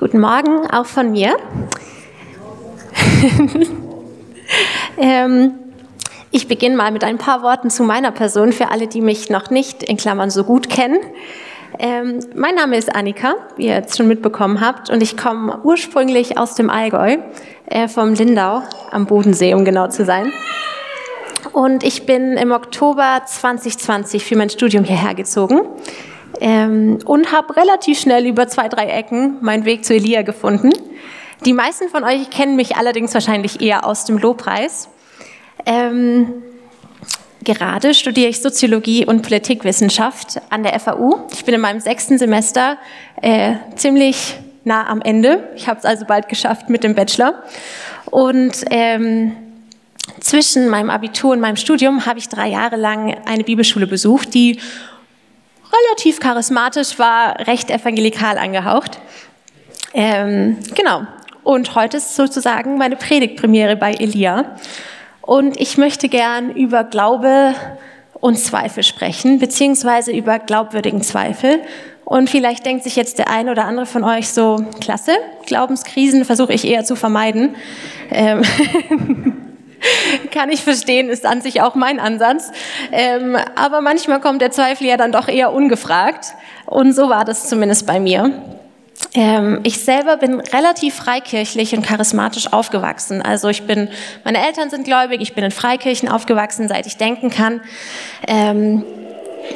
Guten Morgen, auch von mir. ähm, ich beginne mal mit ein paar Worten zu meiner Person für alle, die mich noch nicht in Klammern so gut kennen. Ähm, mein Name ist Annika, wie ihr jetzt schon mitbekommen habt, und ich komme ursprünglich aus dem Allgäu, äh, vom Lindau am Bodensee, um genau zu sein. Und ich bin im Oktober 2020 für mein Studium hierher gezogen ähm, und habe relativ schnell über zwei, drei Ecken meinen Weg zu Elia gefunden. Die meisten von euch kennen mich allerdings wahrscheinlich eher aus dem Lobpreis. Ähm, gerade studiere ich Soziologie und Politikwissenschaft an der FAU. Ich bin in meinem sechsten Semester äh, ziemlich nah am Ende. Ich habe es also bald geschafft mit dem Bachelor. Und ähm, zwischen meinem Abitur und meinem Studium habe ich drei Jahre lang eine Bibelschule besucht, die relativ charismatisch war, recht evangelikal angehaucht. Ähm, genau. Und heute ist sozusagen meine Predigtpremiere bei Elia. Und ich möchte gern über Glaube und Zweifel sprechen, beziehungsweise über glaubwürdigen Zweifel. Und vielleicht denkt sich jetzt der ein oder andere von euch so, klasse, Glaubenskrisen versuche ich eher zu vermeiden. Ähm Kann ich verstehen, ist an sich auch mein Ansatz. Ähm, aber manchmal kommt der Zweifel ja dann doch eher ungefragt. Und so war das zumindest bei mir. Ähm, ich selber bin relativ freikirchlich und charismatisch aufgewachsen. Also ich bin, meine Eltern sind gläubig, ich bin in Freikirchen aufgewachsen, seit ich denken kann. Ähm,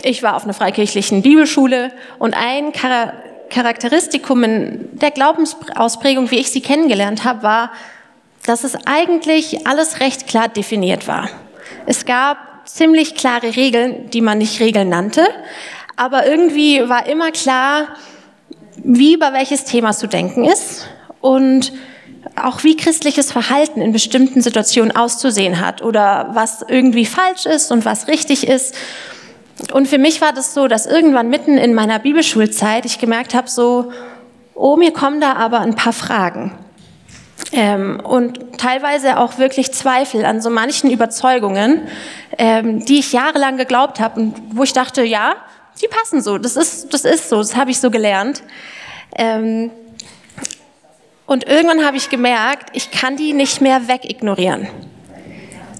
ich war auf einer freikirchlichen Bibelschule und ein Char Charakteristikum in der Glaubensausprägung, wie ich sie kennengelernt habe, war, dass es eigentlich alles recht klar definiert war. Es gab ziemlich klare Regeln, die man nicht Regeln nannte, aber irgendwie war immer klar, wie über welches Thema zu denken ist und auch wie christliches Verhalten in bestimmten Situationen auszusehen hat oder was irgendwie falsch ist und was richtig ist. Und für mich war das so, dass irgendwann mitten in meiner Bibelschulzeit ich gemerkt habe, so, oh, mir kommen da aber ein paar Fragen. Ähm, und teilweise auch wirklich Zweifel an so manchen Überzeugungen, ähm, die ich jahrelang geglaubt habe und wo ich dachte, ja, die passen so, das ist, das ist so, das habe ich so gelernt. Ähm, und irgendwann habe ich gemerkt, ich kann die nicht mehr wegignorieren.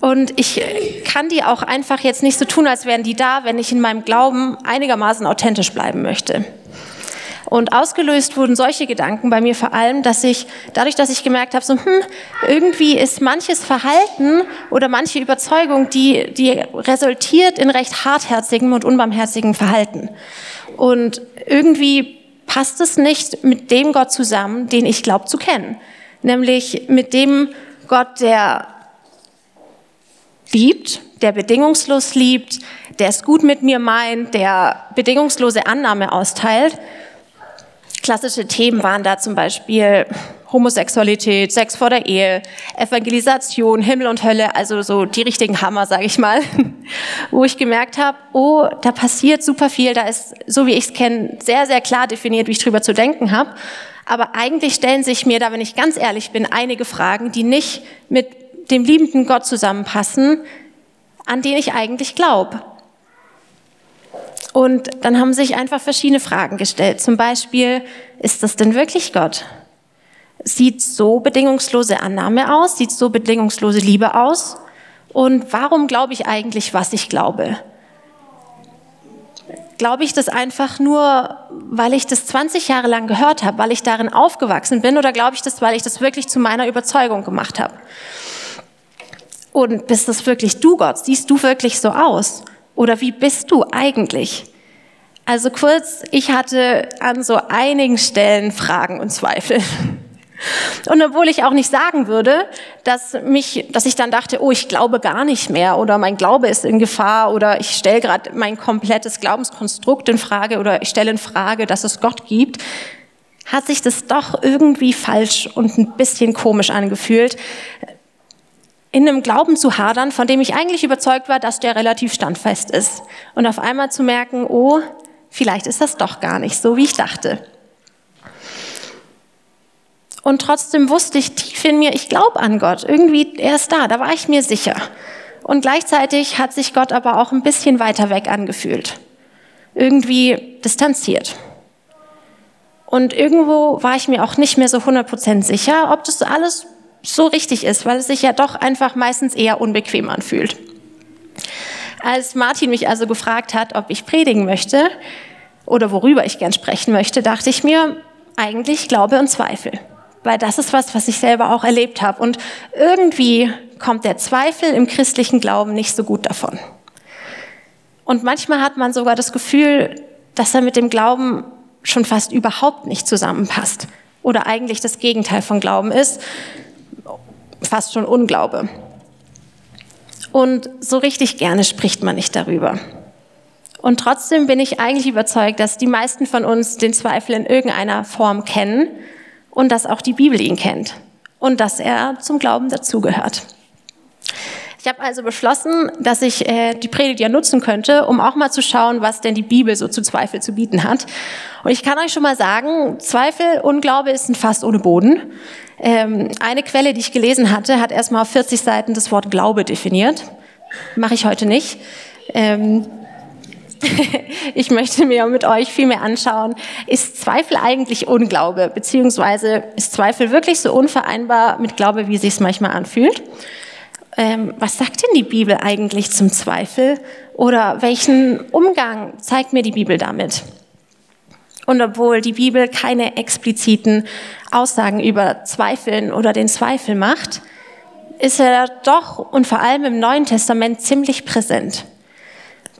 Und ich kann die auch einfach jetzt nicht so tun, als wären die da, wenn ich in meinem Glauben einigermaßen authentisch bleiben möchte. Und ausgelöst wurden solche Gedanken bei mir vor allem, dass ich, dadurch, dass ich gemerkt habe, so, hm, irgendwie ist manches Verhalten oder manche Überzeugung, die, die resultiert in recht hartherzigem und unbarmherzigem Verhalten. Und irgendwie passt es nicht mit dem Gott zusammen, den ich glaube zu kennen. Nämlich mit dem Gott, der liebt, der bedingungslos liebt, der es gut mit mir meint, der bedingungslose Annahme austeilt Klassische Themen waren da zum Beispiel Homosexualität, Sex vor der Ehe, Evangelisation, Himmel und Hölle, also so die richtigen Hammer, sage ich mal, wo ich gemerkt habe, oh, da passiert super viel, da ist, so wie ich es kenne, sehr, sehr klar definiert, wie ich drüber zu denken habe. Aber eigentlich stellen sich mir da, wenn ich ganz ehrlich bin, einige Fragen, die nicht mit dem liebenden Gott zusammenpassen, an den ich eigentlich glaube. Und dann haben sich einfach verschiedene Fragen gestellt. Zum Beispiel, ist das denn wirklich Gott? Sieht so bedingungslose Annahme aus? Sieht so bedingungslose Liebe aus? Und warum glaube ich eigentlich, was ich glaube? Glaube ich das einfach nur, weil ich das 20 Jahre lang gehört habe, weil ich darin aufgewachsen bin, oder glaube ich das, weil ich das wirklich zu meiner Überzeugung gemacht habe? Und bist das wirklich du, Gott? Siehst du wirklich so aus? Oder wie bist du eigentlich? Also kurz, ich hatte an so einigen Stellen Fragen und Zweifel. Und obwohl ich auch nicht sagen würde, dass mich, dass ich dann dachte, oh, ich glaube gar nicht mehr oder mein Glaube ist in Gefahr oder ich stelle gerade mein komplettes Glaubenskonstrukt in Frage oder ich stelle in Frage, dass es Gott gibt, hat sich das doch irgendwie falsch und ein bisschen komisch angefühlt, in einem Glauben zu hadern, von dem ich eigentlich überzeugt war, dass der relativ standfest ist. Und auf einmal zu merken, oh, vielleicht ist das doch gar nicht so, wie ich dachte. Und trotzdem wusste ich tief in mir, ich glaube an Gott. Irgendwie, er ist da, da war ich mir sicher. Und gleichzeitig hat sich Gott aber auch ein bisschen weiter weg angefühlt. Irgendwie distanziert. Und irgendwo war ich mir auch nicht mehr so 100% sicher, ob das alles so richtig ist, weil es sich ja doch einfach meistens eher unbequem anfühlt. Als Martin mich also gefragt hat, ob ich predigen möchte oder worüber ich gern sprechen möchte, dachte ich mir, eigentlich Glaube und Zweifel. Weil das ist was, was ich selber auch erlebt habe. Und irgendwie kommt der Zweifel im christlichen Glauben nicht so gut davon. Und manchmal hat man sogar das Gefühl, dass er mit dem Glauben schon fast überhaupt nicht zusammenpasst. Oder eigentlich das Gegenteil von Glauben ist, fast schon Unglaube. Und so richtig gerne spricht man nicht darüber. Und trotzdem bin ich eigentlich überzeugt, dass die meisten von uns den Zweifel in irgendeiner Form kennen und dass auch die Bibel ihn kennt und dass er zum Glauben dazugehört. Ich habe also beschlossen, dass ich äh, die Predigt ja nutzen könnte, um auch mal zu schauen, was denn die Bibel so zu Zweifel zu bieten hat. Und ich kann euch schon mal sagen, Zweifel, Unglaube ist ein Fass ohne Boden. Ähm, eine Quelle, die ich gelesen hatte, hat erstmal auf 40 Seiten das Wort Glaube definiert. Mache ich heute nicht. Ähm, ich möchte mir mit euch viel mehr anschauen, ist Zweifel eigentlich Unglaube, beziehungsweise ist Zweifel wirklich so unvereinbar mit Glaube, wie es sich manchmal anfühlt? ähm, was sagt denn die Bibel eigentlich zum Zweifel? Oder welchen Umgang zeigt mir die Bibel damit? Und obwohl die Bibel keine expliziten Aussagen über Zweifeln oder den Zweifel macht, ist er doch und vor allem im Neuen Testament ziemlich präsent.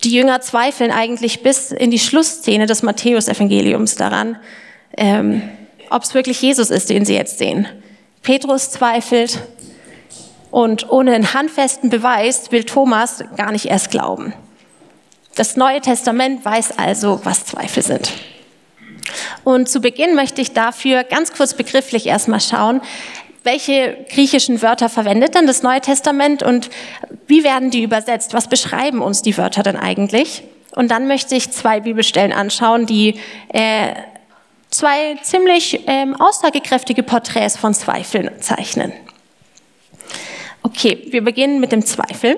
Die Jünger zweifeln eigentlich bis in die Schlussszene des Matthäusevangeliums daran, ähm, ob es wirklich Jesus ist, den sie jetzt sehen. Petrus zweifelt, und ohne einen handfesten Beweis will Thomas gar nicht erst glauben. Das Neue Testament weiß also, was Zweifel sind. Und zu Beginn möchte ich dafür ganz kurz begrifflich erstmal schauen, welche griechischen Wörter verwendet denn das Neue Testament und wie werden die übersetzt? Was beschreiben uns die Wörter denn eigentlich? Und dann möchte ich zwei Bibelstellen anschauen, die äh, zwei ziemlich ähm, aussagekräftige Porträts von Zweifeln zeichnen. Okay, wir beginnen mit dem Zweifel.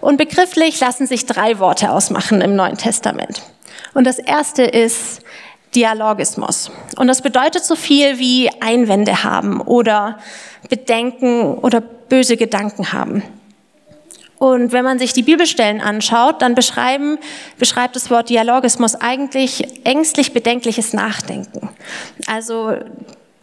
Und begrifflich lassen sich drei Worte ausmachen im Neuen Testament. Und das erste ist Dialogismus. Und das bedeutet so viel wie Einwände haben oder Bedenken oder böse Gedanken haben. Und wenn man sich die Bibelstellen anschaut, dann beschreiben, beschreibt das Wort Dialogismus eigentlich ängstlich bedenkliches Nachdenken. Also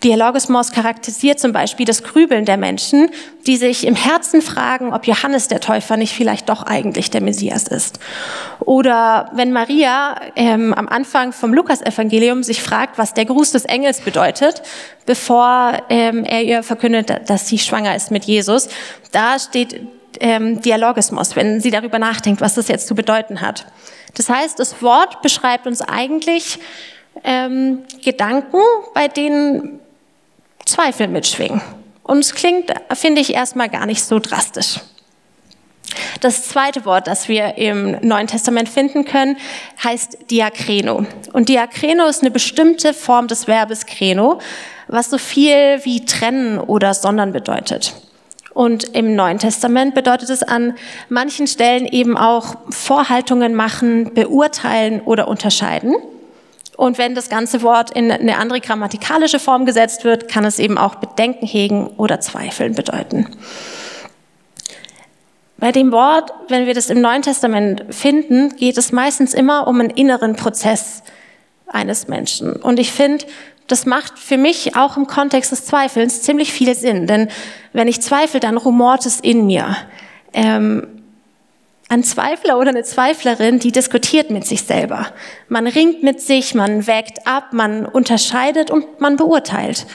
Dialogismus charakterisiert zum Beispiel das Grübeln der Menschen, die sich im Herzen fragen, ob Johannes der Täufer nicht vielleicht doch eigentlich der Messias ist. Oder wenn Maria ähm, am Anfang vom Lukasevangelium sich fragt, was der Gruß des Engels bedeutet, bevor ähm, er ihr verkündet, dass sie schwanger ist mit Jesus, da steht ähm, Dialogismus, wenn sie darüber nachdenkt, was das jetzt zu bedeuten hat. Das heißt, das Wort beschreibt uns eigentlich ähm, Gedanken, bei denen Zweifel mitschwingen. Und es klingt, finde ich, erstmal gar nicht so drastisch. Das zweite Wort, das wir im Neuen Testament finden können, heißt Diakreno. Und Diakreno ist eine bestimmte Form des Verbes kreno, was so viel wie trennen oder sondern bedeutet. Und im Neuen Testament bedeutet es an manchen Stellen eben auch Vorhaltungen machen, beurteilen oder unterscheiden. Und wenn das ganze Wort in eine andere grammatikalische Form gesetzt wird, kann es eben auch Bedenken hegen oder Zweifeln bedeuten. Bei dem Wort, wenn wir das im Neuen Testament finden, geht es meistens immer um einen inneren Prozess eines Menschen. Und ich finde, das macht für mich auch im Kontext des Zweifelns ziemlich viel Sinn. Denn wenn ich zweifle, dann rumort es in mir. Ähm, ein Zweifler oder eine Zweiflerin, die diskutiert mit sich selber. Man ringt mit sich, man wägt ab, man unterscheidet und man beurteilt.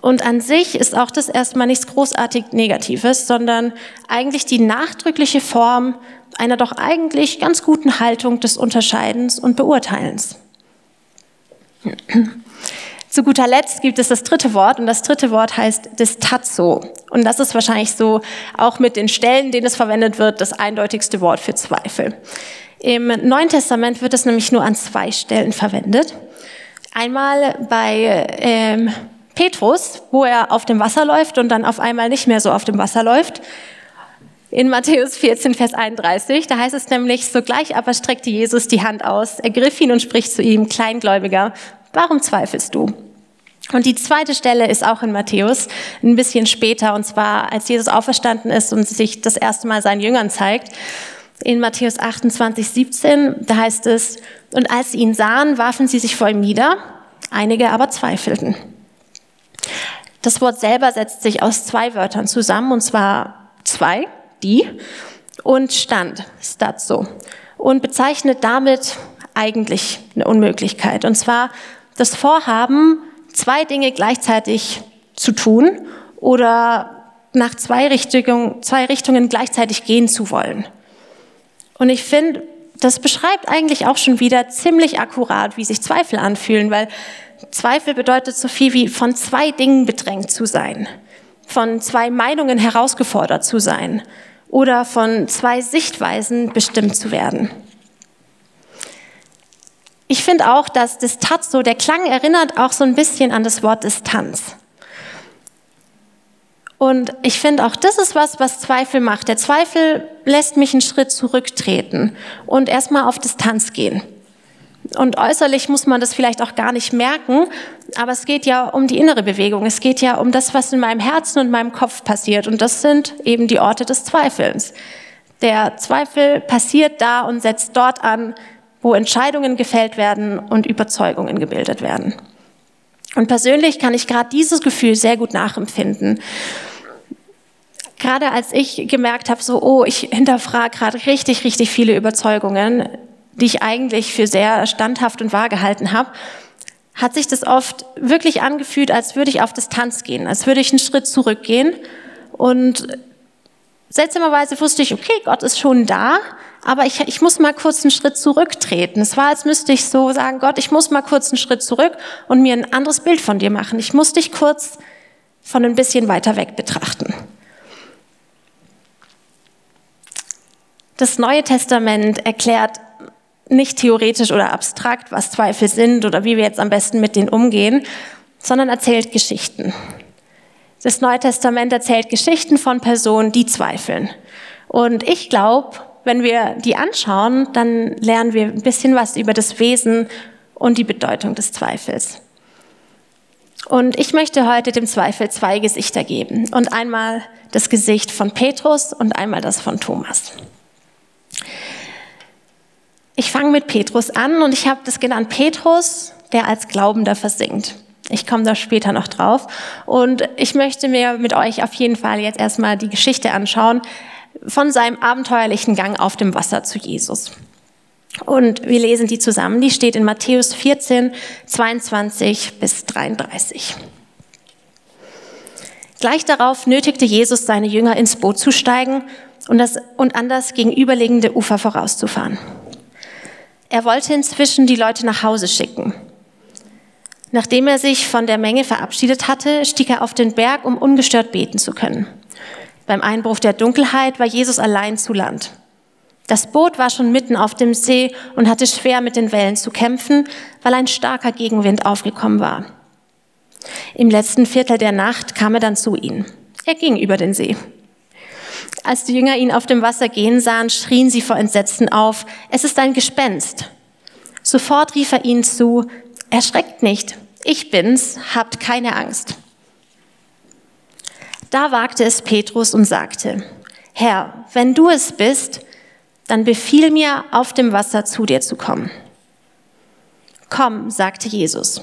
Und an sich ist auch das erstmal nichts großartig Negatives, sondern eigentlich die nachdrückliche Form einer doch eigentlich ganz guten Haltung des Unterscheidens und Beurteilens. Zu guter Letzt gibt es das dritte Wort und das dritte Wort heißt Distazo. Und das ist wahrscheinlich so auch mit den Stellen, denen es verwendet wird, das eindeutigste Wort für Zweifel. Im Neuen Testament wird es nämlich nur an zwei Stellen verwendet. Einmal bei ähm, Petrus, wo er auf dem Wasser läuft und dann auf einmal nicht mehr so auf dem Wasser läuft. In Matthäus 14, Vers 31, da heißt es nämlich, sogleich aber streckte Jesus die Hand aus, ergriff ihn und spricht zu ihm, Kleingläubiger, warum zweifelst du? Und die zweite Stelle ist auch in Matthäus, ein bisschen später, und zwar als Jesus auferstanden ist und sich das erste Mal seinen Jüngern zeigt. In Matthäus 28, 17, da heißt es, und als sie ihn sahen, warfen sie sich vor ihm nieder, einige aber zweifelten. Das Wort selber setzt sich aus zwei Wörtern zusammen, und zwar zwei, die, und Stand, Stazzo, und bezeichnet damit eigentlich eine Unmöglichkeit. Und zwar das Vorhaben, zwei Dinge gleichzeitig zu tun oder nach zwei Richtungen, zwei Richtungen gleichzeitig gehen zu wollen. Und ich finde, das beschreibt eigentlich auch schon wieder ziemlich akkurat, wie sich Zweifel anfühlen, weil Zweifel bedeutet so viel wie von zwei Dingen bedrängt zu sein, von zwei Meinungen herausgefordert zu sein oder von zwei Sichtweisen bestimmt zu werden. Ich finde auch, dass Distanzo, der Klang erinnert auch so ein bisschen an das Wort Distanz. Und ich finde auch, das ist was, was Zweifel macht. Der Zweifel lässt mich einen Schritt zurücktreten und erstmal auf Distanz gehen. Und äußerlich muss man das vielleicht auch gar nicht merken, aber es geht ja um die innere Bewegung. Es geht ja um das, was in meinem Herzen und meinem Kopf passiert. Und das sind eben die Orte des Zweifelns. Der Zweifel passiert da und setzt dort an, wo Entscheidungen gefällt werden und Überzeugungen gebildet werden. Und persönlich kann ich gerade dieses Gefühl sehr gut nachempfinden. Gerade als ich gemerkt habe, so, oh, ich hinterfrage gerade richtig, richtig viele Überzeugungen, die ich eigentlich für sehr standhaft und wahr gehalten habe, hat sich das oft wirklich angefühlt, als würde ich auf Distanz gehen, als würde ich einen Schritt zurückgehen. Und seltsamerweise wusste ich, okay, Gott ist schon da, aber ich, ich muss mal kurz einen Schritt zurücktreten. Es war, als müsste ich so sagen, Gott, ich muss mal kurz einen Schritt zurück und mir ein anderes Bild von dir machen. Ich muss dich kurz von ein bisschen weiter weg betrachten. Das Neue Testament erklärt nicht theoretisch oder abstrakt, was Zweifel sind oder wie wir jetzt am besten mit denen umgehen, sondern erzählt Geschichten. Das Neue Testament erzählt Geschichten von Personen, die zweifeln. Und ich glaube, wenn wir die anschauen, dann lernen wir ein bisschen was über das Wesen und die Bedeutung des Zweifels. Und ich möchte heute dem Zweifel zwei Gesichter geben. Und einmal das Gesicht von Petrus und einmal das von Thomas. Ich fange mit Petrus an und ich habe das genannt Petrus, der als Glaubender versinkt. Ich komme da später noch drauf. Und ich möchte mir mit euch auf jeden Fall jetzt erstmal die Geschichte anschauen, von seinem abenteuerlichen Gang auf dem Wasser zu Jesus. Und wir lesen die zusammen. Die steht in Matthäus 14, 22 bis 33. Gleich darauf nötigte Jesus seine Jünger ins Boot zu steigen und, das, und an das gegenüberliegende Ufer vorauszufahren. Er wollte inzwischen die Leute nach Hause schicken. Nachdem er sich von der Menge verabschiedet hatte, stieg er auf den Berg, um ungestört beten zu können. Beim Einbruch der Dunkelheit war Jesus allein zu Land. Das Boot war schon mitten auf dem See und hatte schwer mit den Wellen zu kämpfen, weil ein starker Gegenwind aufgekommen war. Im letzten Viertel der Nacht kam er dann zu ihnen. Er ging über den See. Als die Jünger ihn auf dem Wasser gehen sahen, schrien sie vor Entsetzen auf, es ist ein Gespenst. Sofort rief er ihnen zu, erschreckt nicht, ich bin's, habt keine Angst. Da wagte es Petrus und sagte, Herr, wenn du es bist, dann befiehl mir, auf dem Wasser zu dir zu kommen. Komm, sagte Jesus.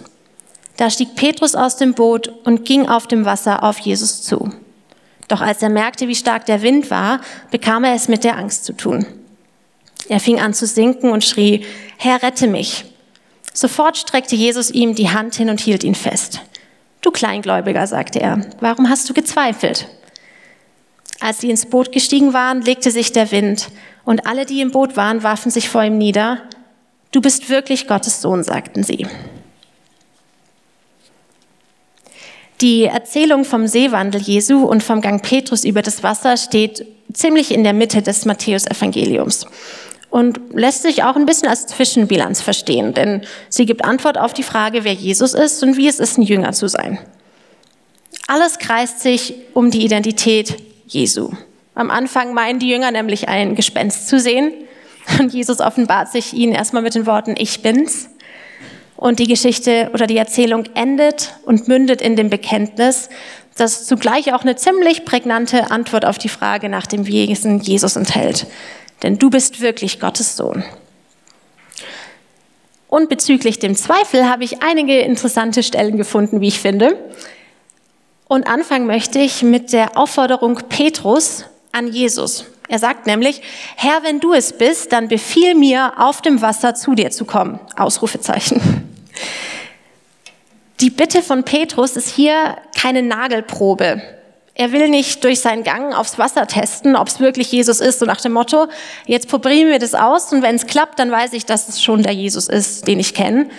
Da stieg Petrus aus dem Boot und ging auf dem Wasser auf Jesus zu. Doch als er merkte, wie stark der Wind war, bekam er es mit der Angst zu tun. Er fing an zu sinken und schrie, Herr, rette mich. Sofort streckte Jesus ihm die Hand hin und hielt ihn fest. Du Kleingläubiger, sagte er, warum hast du gezweifelt? Als sie ins Boot gestiegen waren, legte sich der Wind, und alle, die im Boot waren, warfen sich vor ihm nieder. Du bist wirklich Gottes Sohn, sagten sie. Die Erzählung vom Seewandel Jesu und vom Gang Petrus über das Wasser steht ziemlich in der Mitte des Matthäusevangeliums und lässt sich auch ein bisschen als Zwischenbilanz verstehen, denn sie gibt Antwort auf die Frage, wer Jesus ist und wie es ist, ein Jünger zu sein. Alles kreist sich um die Identität Jesu. Am Anfang meinen die Jünger nämlich ein Gespenst zu sehen und Jesus offenbart sich ihnen erstmal mit den Worten, ich bin's. Und die Geschichte oder die Erzählung endet und mündet in dem Bekenntnis, das zugleich auch eine ziemlich prägnante Antwort auf die Frage nach dem Wesen Jesus enthält. Denn du bist wirklich Gottes Sohn. Und bezüglich dem Zweifel habe ich einige interessante Stellen gefunden, wie ich finde. Und anfangen möchte ich mit der Aufforderung Petrus an Jesus. Er sagt nämlich, Herr, wenn du es bist, dann befiehl mir, auf dem Wasser zu dir zu kommen. Ausrufezeichen. Die Bitte von Petrus ist hier keine Nagelprobe. Er will nicht durch seinen Gang aufs Wasser testen, ob es wirklich Jesus ist, so nach dem Motto, jetzt probieren wir das aus und wenn es klappt, dann weiß ich, dass es schon der Jesus ist, den ich kenne.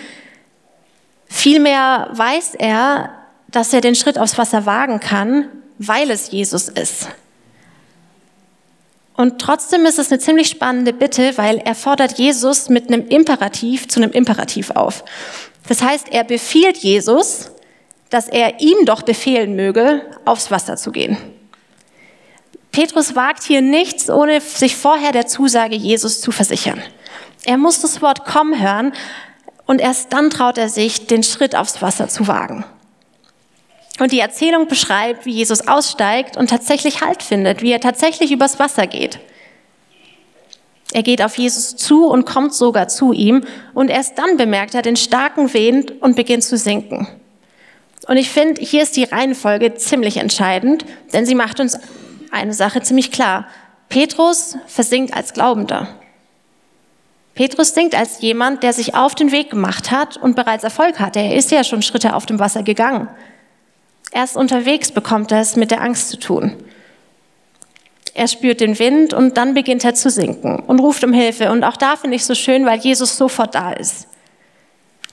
Vielmehr weiß er, dass er den Schritt aufs Wasser wagen kann, weil es Jesus ist. Und trotzdem ist es eine ziemlich spannende Bitte, weil er fordert Jesus mit einem Imperativ zu einem Imperativ auf. Das heißt, er befiehlt Jesus, dass er ihm doch befehlen möge, aufs Wasser zu gehen. Petrus wagt hier nichts, ohne sich vorher der Zusage Jesus zu versichern. Er muss das Wort komm hören und erst dann traut er sich, den Schritt aufs Wasser zu wagen. Und die Erzählung beschreibt, wie Jesus aussteigt und tatsächlich Halt findet, wie er tatsächlich übers Wasser geht. Er geht auf Jesus zu und kommt sogar zu ihm und erst dann bemerkt er den starken Wind und beginnt zu sinken. Und ich finde, hier ist die Reihenfolge ziemlich entscheidend, denn sie macht uns eine Sache ziemlich klar. Petrus versinkt als Glaubender. Petrus sinkt als jemand, der sich auf den Weg gemacht hat und bereits Erfolg hatte. Er ist ja schon Schritte auf dem Wasser gegangen. Erst unterwegs bekommt er es mit der Angst zu tun. Er spürt den Wind und dann beginnt er zu sinken und ruft um Hilfe. Und auch da finde ich so schön, weil Jesus sofort da ist.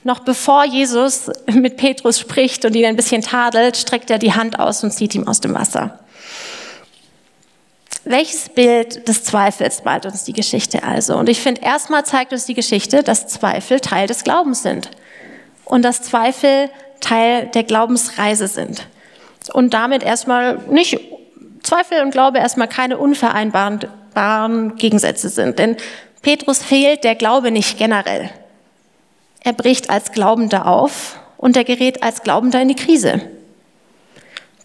Noch bevor Jesus mit Petrus spricht und ihn ein bisschen tadelt, streckt er die Hand aus und zieht ihm aus dem Wasser. Welches Bild des Zweifels malt uns die Geschichte also? Und ich finde, erstmal zeigt uns die Geschichte, dass Zweifel Teil des Glaubens sind und dass Zweifel Teil der Glaubensreise sind. Und damit erstmal nicht Zweifel und Glaube erstmal keine unvereinbaren Gegensätze sind. Denn Petrus fehlt der Glaube nicht generell. Er bricht als Glaubender auf und er gerät als Glaubender in die Krise.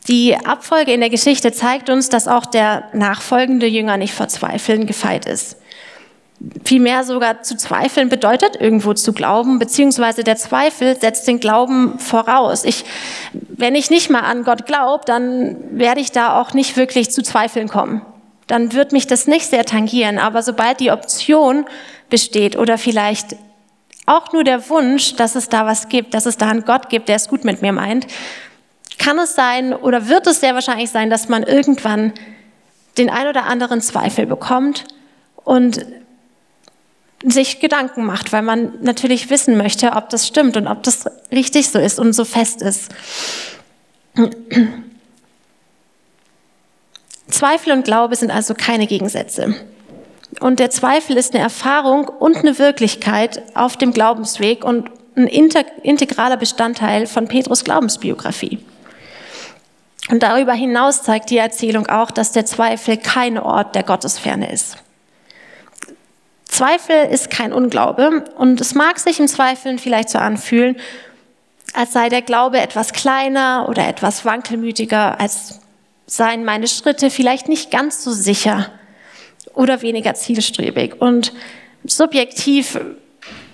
Die Abfolge in der Geschichte zeigt uns, dass auch der nachfolgende Jünger nicht vor Zweifeln gefeit ist. Vielmehr sogar zu zweifeln bedeutet irgendwo zu glauben, beziehungsweise der Zweifel setzt den Glauben voraus. Ich, wenn ich nicht mal an Gott glaube, dann werde ich da auch nicht wirklich zu Zweifeln kommen. Dann wird mich das nicht sehr tangieren. Aber sobald die Option besteht oder vielleicht auch nur der Wunsch, dass es da was gibt, dass es da einen Gott gibt, der es gut mit mir meint, kann es sein oder wird es sehr wahrscheinlich sein, dass man irgendwann den ein oder anderen Zweifel bekommt und sich Gedanken macht, weil man natürlich wissen möchte, ob das stimmt und ob das richtig so ist und so fest ist. Zweifel und Glaube sind also keine Gegensätze. Und der Zweifel ist eine Erfahrung und eine Wirklichkeit auf dem Glaubensweg und ein integraler Bestandteil von Petrus Glaubensbiografie. Und darüber hinaus zeigt die Erzählung auch, dass der Zweifel kein Ort der Gottesferne ist. Zweifel ist kein Unglaube und es mag sich im Zweifeln vielleicht so anfühlen, als sei der Glaube etwas kleiner oder etwas wankelmütiger, als seien meine Schritte vielleicht nicht ganz so sicher oder weniger zielstrebig. Und subjektiv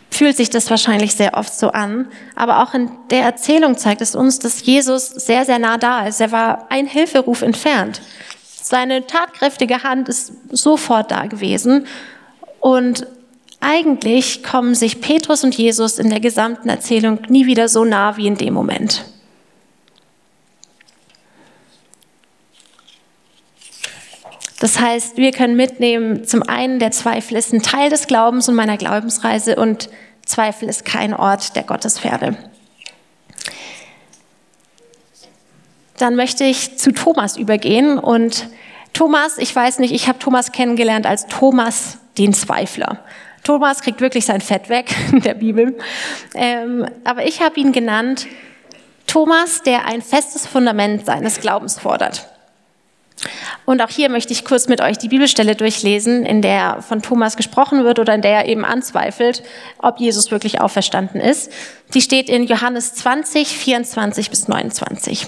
fühlt sich das wahrscheinlich sehr oft so an, aber auch in der Erzählung zeigt es uns, dass Jesus sehr, sehr nah da ist. Er war ein Hilferuf entfernt. Seine tatkräftige Hand ist sofort da gewesen und eigentlich kommen sich Petrus und Jesus in der gesamten Erzählung nie wieder so nah wie in dem Moment. Das heißt, wir können mitnehmen, zum einen, der Zweifel ist ein Teil des Glaubens und meiner Glaubensreise und Zweifel ist kein Ort der Gottesferne. Dann möchte ich zu Thomas übergehen und Thomas, ich weiß nicht, ich habe Thomas kennengelernt als Thomas den Zweifler. Thomas kriegt wirklich sein Fett weg in der Bibel. Ähm, aber ich habe ihn genannt Thomas, der ein festes Fundament seines Glaubens fordert. Und auch hier möchte ich kurz mit euch die Bibelstelle durchlesen, in der von Thomas gesprochen wird oder in der er eben anzweifelt, ob Jesus wirklich auferstanden ist. Die steht in Johannes 20, 24 bis 29.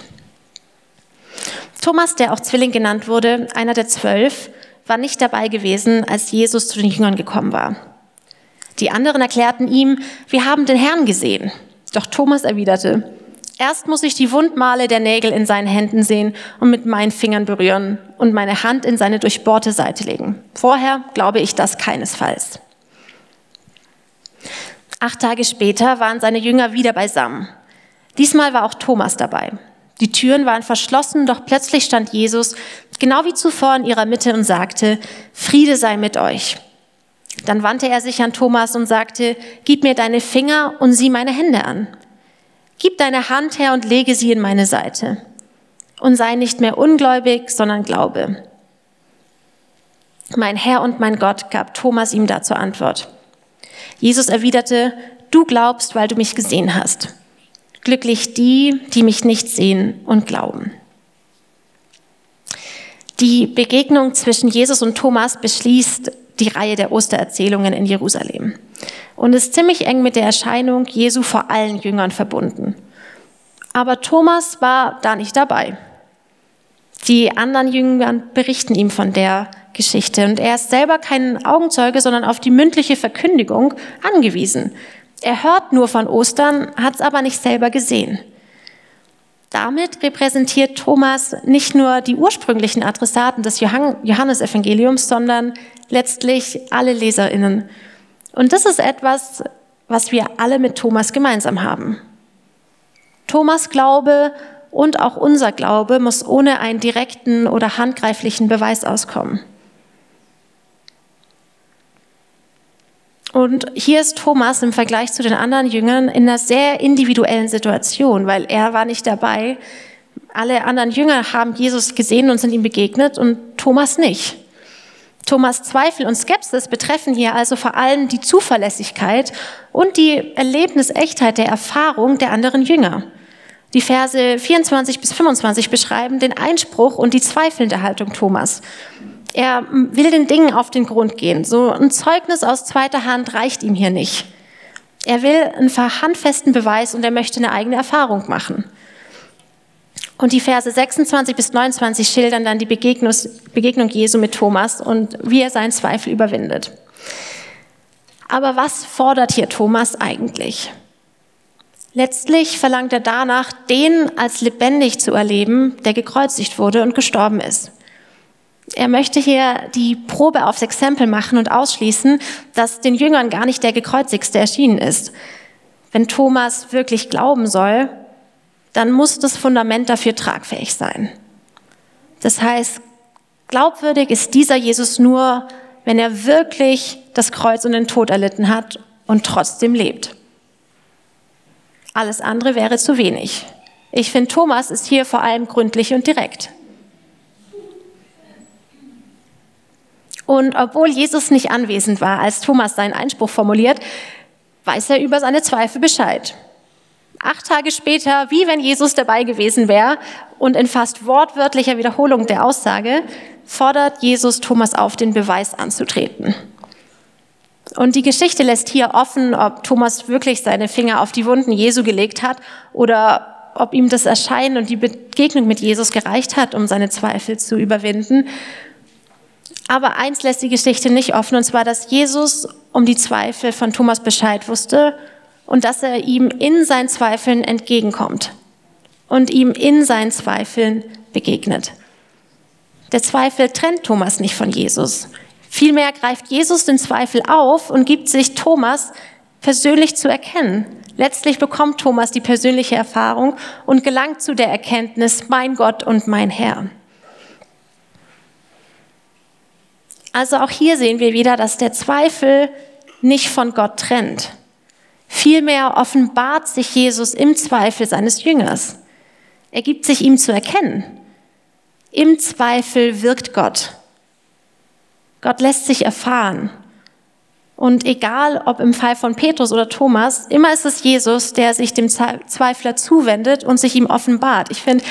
Thomas, der auch Zwilling genannt wurde, einer der zwölf, war nicht dabei gewesen, als Jesus zu den Jüngern gekommen war. Die anderen erklärten ihm, wir haben den Herrn gesehen. Doch Thomas erwiderte, erst muss ich die Wundmale der Nägel in seinen Händen sehen und mit meinen Fingern berühren und meine Hand in seine durchbohrte Seite legen. Vorher glaube ich das keinesfalls. Acht Tage später waren seine Jünger wieder beisammen. Diesmal war auch Thomas dabei. Die Türen waren verschlossen, doch plötzlich stand Jesus genau wie zuvor in ihrer Mitte und sagte, Friede sei mit euch. Dann wandte er sich an Thomas und sagte, Gib mir deine Finger und sieh meine Hände an. Gib deine Hand her und lege sie in meine Seite. Und sei nicht mehr ungläubig, sondern glaube. Mein Herr und mein Gott gab Thomas ihm dazu Antwort. Jesus erwiderte, Du glaubst, weil du mich gesehen hast. Glücklich die, die mich nicht sehen und glauben. Die Begegnung zwischen Jesus und Thomas beschließt die Reihe der Ostererzählungen in Jerusalem und ist ziemlich eng mit der Erscheinung Jesu vor allen Jüngern verbunden. Aber Thomas war da nicht dabei. Die anderen Jünger berichten ihm von der Geschichte und er ist selber kein Augenzeuge, sondern auf die mündliche Verkündigung angewiesen. Er hört nur von Ostern, hat es aber nicht selber gesehen. Damit repräsentiert Thomas nicht nur die ursprünglichen Adressaten des Johannesevangeliums, sondern letztlich alle Leserinnen. Und das ist etwas, was wir alle mit Thomas gemeinsam haben. Thomas Glaube und auch unser Glaube muss ohne einen direkten oder handgreiflichen Beweis auskommen. Und hier ist Thomas im Vergleich zu den anderen Jüngern in einer sehr individuellen Situation, weil er war nicht dabei. Alle anderen Jünger haben Jesus gesehen und sind ihm begegnet und Thomas nicht. Thomas Zweifel und Skepsis betreffen hier also vor allem die Zuverlässigkeit und die Erlebnisechtheit der Erfahrung der anderen Jünger. Die Verse 24 bis 25 beschreiben den Einspruch und die zweifelnde Haltung Thomas. Er will den Dingen auf den Grund gehen. So ein Zeugnis aus zweiter Hand reicht ihm hier nicht. Er will einen handfesten Beweis und er möchte eine eigene Erfahrung machen. Und die Verse 26 bis 29 schildern dann die Begegnung Jesu mit Thomas und wie er seinen Zweifel überwindet. Aber was fordert hier Thomas eigentlich? Letztlich verlangt er danach, den als lebendig zu erleben, der gekreuzigt wurde und gestorben ist. Er möchte hier die Probe aufs Exempel machen und ausschließen, dass den Jüngern gar nicht der gekreuzigste erschienen ist. Wenn Thomas wirklich glauben soll, dann muss das Fundament dafür tragfähig sein. Das heißt, glaubwürdig ist dieser Jesus nur, wenn er wirklich das Kreuz und den Tod erlitten hat und trotzdem lebt. Alles andere wäre zu wenig. Ich finde, Thomas ist hier vor allem gründlich und direkt. Und obwohl Jesus nicht anwesend war, als Thomas seinen Einspruch formuliert, weiß er über seine Zweifel Bescheid. Acht Tage später, wie wenn Jesus dabei gewesen wäre und in fast wortwörtlicher Wiederholung der Aussage, fordert Jesus Thomas auf, den Beweis anzutreten. Und die Geschichte lässt hier offen, ob Thomas wirklich seine Finger auf die Wunden Jesu gelegt hat oder ob ihm das Erscheinen und die Begegnung mit Jesus gereicht hat, um seine Zweifel zu überwinden. Aber eins lässt die Geschichte nicht offen, und zwar, dass Jesus um die Zweifel von Thomas Bescheid wusste und dass er ihm in seinen Zweifeln entgegenkommt und ihm in seinen Zweifeln begegnet. Der Zweifel trennt Thomas nicht von Jesus. Vielmehr greift Jesus den Zweifel auf und gibt sich Thomas persönlich zu erkennen. Letztlich bekommt Thomas die persönliche Erfahrung und gelangt zu der Erkenntnis, mein Gott und mein Herr. Also auch hier sehen wir wieder, dass der Zweifel nicht von Gott trennt. Vielmehr offenbart sich Jesus im Zweifel seines Jüngers. Er gibt sich ihm zu erkennen. Im Zweifel wirkt Gott. Gott lässt sich erfahren. Und egal, ob im Fall von Petrus oder Thomas, immer ist es Jesus, der sich dem Zweifler zuwendet und sich ihm offenbart. Ich finde,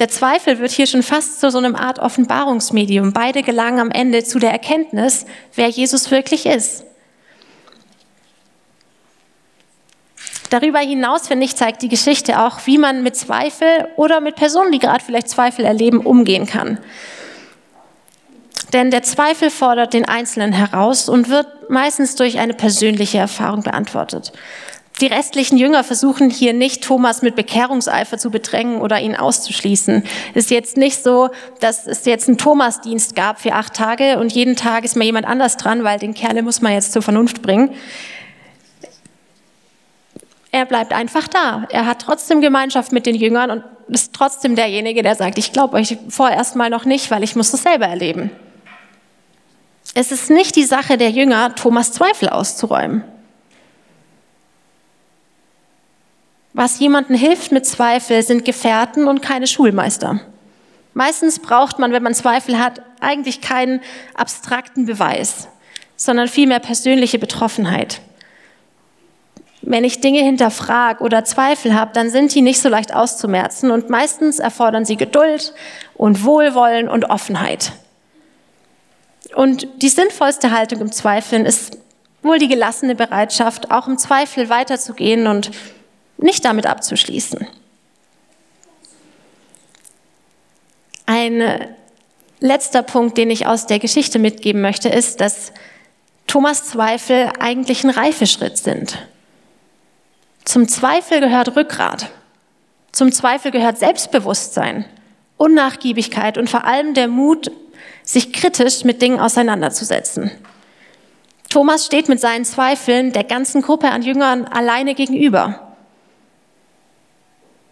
der Zweifel wird hier schon fast zu so einem Art Offenbarungsmedium. Beide gelangen am Ende zu der Erkenntnis, wer Jesus wirklich ist. Darüber hinaus, finde ich, zeigt die Geschichte auch, wie man mit Zweifel oder mit Personen, die gerade vielleicht Zweifel erleben, umgehen kann. Denn der Zweifel fordert den Einzelnen heraus und wird meistens durch eine persönliche Erfahrung beantwortet. Die restlichen Jünger versuchen hier nicht, Thomas mit Bekehrungseifer zu bedrängen oder ihn auszuschließen. Ist jetzt nicht so, dass es jetzt einen Thomasdienst gab für acht Tage und jeden Tag ist mal jemand anders dran, weil den Kerle muss man jetzt zur Vernunft bringen. Er bleibt einfach da. Er hat trotzdem Gemeinschaft mit den Jüngern und ist trotzdem derjenige, der sagt, ich glaube euch vorerst mal noch nicht, weil ich muss das selber erleben. Es ist nicht die Sache der Jünger, Thomas Zweifel auszuräumen. Was jemandem hilft mit Zweifel, sind Gefährten und keine Schulmeister. Meistens braucht man, wenn man Zweifel hat, eigentlich keinen abstrakten Beweis, sondern vielmehr persönliche Betroffenheit. Wenn ich Dinge hinterfrage oder Zweifel habe, dann sind die nicht so leicht auszumerzen und meistens erfordern sie Geduld und Wohlwollen und Offenheit. Und die sinnvollste Haltung im Zweifeln ist wohl die gelassene Bereitschaft, auch im Zweifel weiterzugehen und nicht damit abzuschließen. Ein letzter Punkt, den ich aus der Geschichte mitgeben möchte, ist, dass Thomas Zweifel eigentlich ein Reifeschritt sind. Zum Zweifel gehört Rückgrat. Zum Zweifel gehört Selbstbewusstsein, Unnachgiebigkeit und vor allem der Mut, sich kritisch mit Dingen auseinanderzusetzen. Thomas steht mit seinen Zweifeln der ganzen Gruppe an Jüngern alleine gegenüber.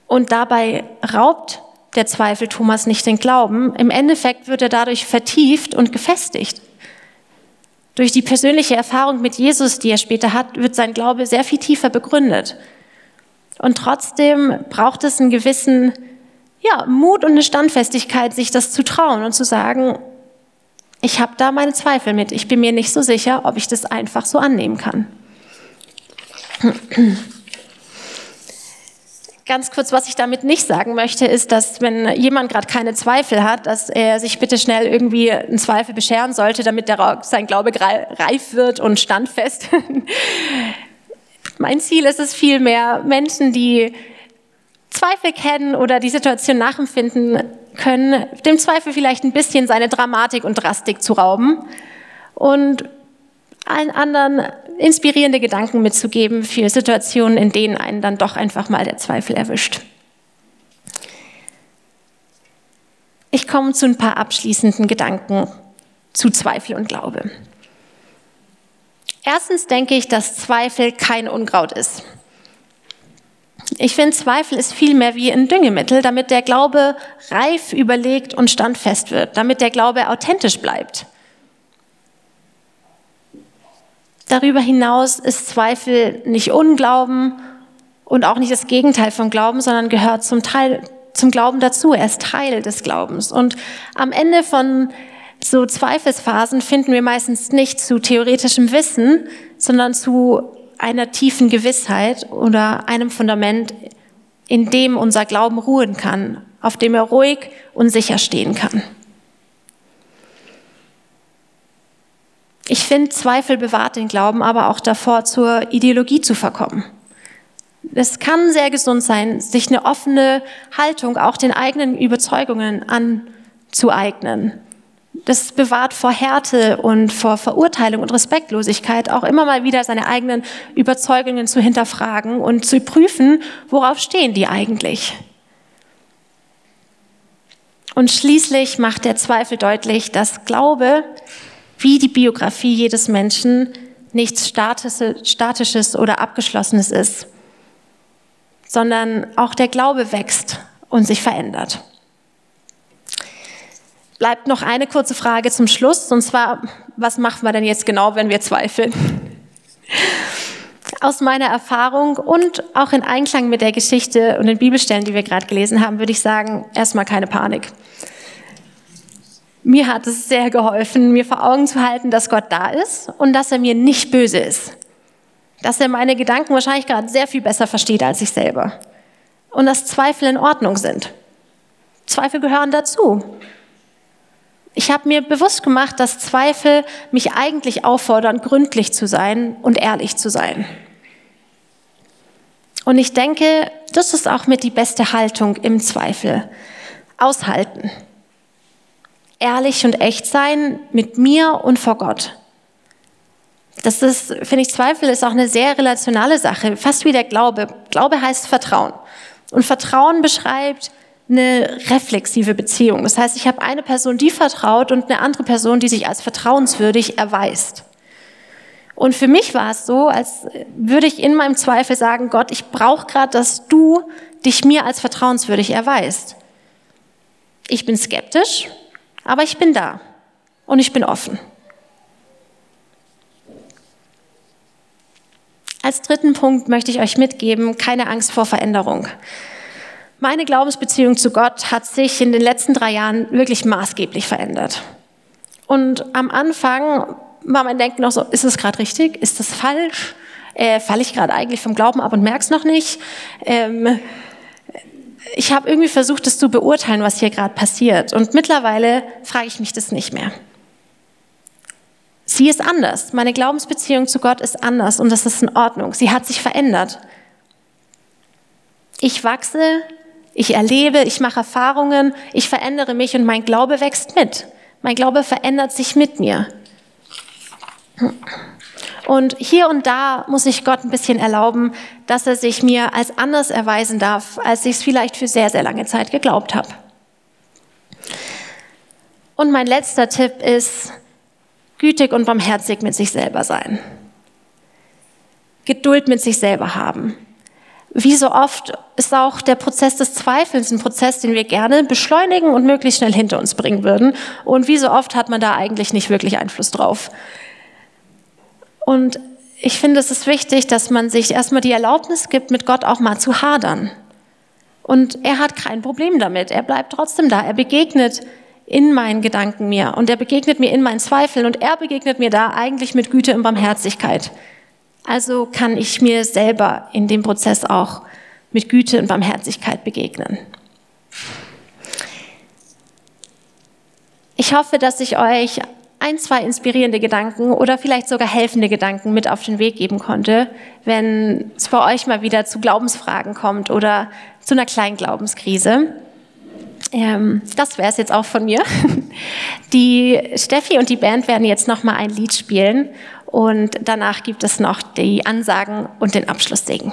Und dabei raubt der Zweifel Thomas nicht den Glauben. Im Endeffekt wird er dadurch vertieft und gefestigt. Durch die persönliche Erfahrung mit Jesus, die er später hat, wird sein Glaube sehr viel tiefer begründet. Und trotzdem braucht es einen gewissen ja, Mut und eine Standfestigkeit, sich das zu trauen und zu sagen, ich habe da meine Zweifel mit. Ich bin mir nicht so sicher, ob ich das einfach so annehmen kann. Ganz kurz, was ich damit nicht sagen möchte, ist, dass wenn jemand gerade keine Zweifel hat, dass er sich bitte schnell irgendwie einen Zweifel bescheren sollte, damit der, sein Glaube reif wird und standfest. mein Ziel ist es vielmehr, Menschen, die Zweifel kennen oder die Situation nachempfinden können, dem Zweifel vielleicht ein bisschen seine Dramatik und Drastik zu rauben und allen anderen inspirierende Gedanken mitzugeben für Situationen, in denen einen dann doch einfach mal der Zweifel erwischt. Ich komme zu ein paar abschließenden Gedanken zu Zweifel und Glaube. Erstens denke ich, dass Zweifel kein Unkraut ist. Ich finde, Zweifel ist vielmehr wie ein Düngemittel, damit der Glaube reif, überlegt und standfest wird, damit der Glaube authentisch bleibt. Darüber hinaus ist Zweifel nicht Unglauben und auch nicht das Gegenteil vom Glauben, sondern gehört zum Teil zum Glauben dazu. Er ist Teil des Glaubens. Und am Ende von so Zweifelsphasen finden wir meistens nicht zu theoretischem Wissen, sondern zu einer tiefen Gewissheit oder einem Fundament, in dem unser Glauben ruhen kann, auf dem er ruhig und sicher stehen kann. Ich finde, Zweifel bewahrt den Glauben aber auch davor, zur Ideologie zu verkommen. Es kann sehr gesund sein, sich eine offene Haltung auch den eigenen Überzeugungen anzueignen das bewahrt vor Härte und vor Verurteilung und Respektlosigkeit, auch immer mal wieder seine eigenen Überzeugungen zu hinterfragen und zu prüfen, worauf stehen die eigentlich. Und schließlich macht der Zweifel deutlich, dass Glaube, wie die Biografie jedes Menschen, nichts Statisches oder Abgeschlossenes ist, sondern auch der Glaube wächst und sich verändert bleibt noch eine kurze Frage zum Schluss, und zwar, was machen wir denn jetzt genau, wenn wir zweifeln? Aus meiner Erfahrung und auch in Einklang mit der Geschichte und den Bibelstellen, die wir gerade gelesen haben, würde ich sagen, erstmal keine Panik. Mir hat es sehr geholfen, mir vor Augen zu halten, dass Gott da ist und dass er mir nicht böse ist. Dass er meine Gedanken wahrscheinlich gerade sehr viel besser versteht als ich selber. Und dass Zweifel in Ordnung sind. Zweifel gehören dazu. Ich habe mir bewusst gemacht, dass Zweifel mich eigentlich auffordern, gründlich zu sein und ehrlich zu sein. Und ich denke, das ist auch mit die beste Haltung im Zweifel. Aushalten ehrlich und echt sein mit mir und vor Gott. Das ist, finde ich, Zweifel ist auch eine sehr relationale Sache, fast wie der Glaube. Glaube heißt Vertrauen. Und Vertrauen beschreibt eine reflexive Beziehung. Das heißt, ich habe eine Person, die vertraut und eine andere Person, die sich als vertrauenswürdig erweist. Und für mich war es so, als würde ich in meinem Zweifel sagen, Gott, ich brauche gerade, dass du dich mir als vertrauenswürdig erweist. Ich bin skeptisch, aber ich bin da und ich bin offen. Als dritten Punkt möchte ich euch mitgeben, keine Angst vor Veränderung. Meine Glaubensbeziehung zu Gott hat sich in den letzten drei Jahren wirklich maßgeblich verändert. Und am Anfang war mein Denken noch so, ist es gerade richtig? Ist das falsch? Äh, Falle ich gerade eigentlich vom Glauben ab und merke es noch nicht? Ähm, ich habe irgendwie versucht, das zu beurteilen, was hier gerade passiert. Und mittlerweile frage ich mich das nicht mehr. Sie ist anders. Meine Glaubensbeziehung zu Gott ist anders und das ist in Ordnung. Sie hat sich verändert. Ich wachse, ich erlebe, ich mache Erfahrungen, ich verändere mich und mein Glaube wächst mit. Mein Glaube verändert sich mit mir. Und hier und da muss ich Gott ein bisschen erlauben, dass er sich mir als anders erweisen darf, als ich es vielleicht für sehr, sehr lange Zeit geglaubt habe. Und mein letzter Tipp ist, gütig und barmherzig mit sich selber sein. Geduld mit sich selber haben. Wie so oft ist auch der Prozess des Zweifels ein Prozess, den wir gerne beschleunigen und möglichst schnell hinter uns bringen würden. Und wie so oft hat man da eigentlich nicht wirklich Einfluss drauf. Und ich finde, es ist wichtig, dass man sich erstmal die Erlaubnis gibt, mit Gott auch mal zu hadern. Und er hat kein Problem damit. Er bleibt trotzdem da. Er begegnet in meinen Gedanken mir und er begegnet mir in meinen Zweifeln und er begegnet mir da eigentlich mit Güte und Barmherzigkeit. Also kann ich mir selber in dem Prozess auch mit Güte und Barmherzigkeit begegnen. Ich hoffe, dass ich euch ein, zwei inspirierende Gedanken oder vielleicht sogar helfende Gedanken mit auf den Weg geben konnte, wenn es bei euch mal wieder zu Glaubensfragen kommt oder zu einer kleinen Glaubenskrise. Ähm, das wäre es jetzt auch von mir. Die Steffi und die Band werden jetzt noch mal ein Lied spielen und danach gibt es noch die Ansagen und den Abschlusssegen.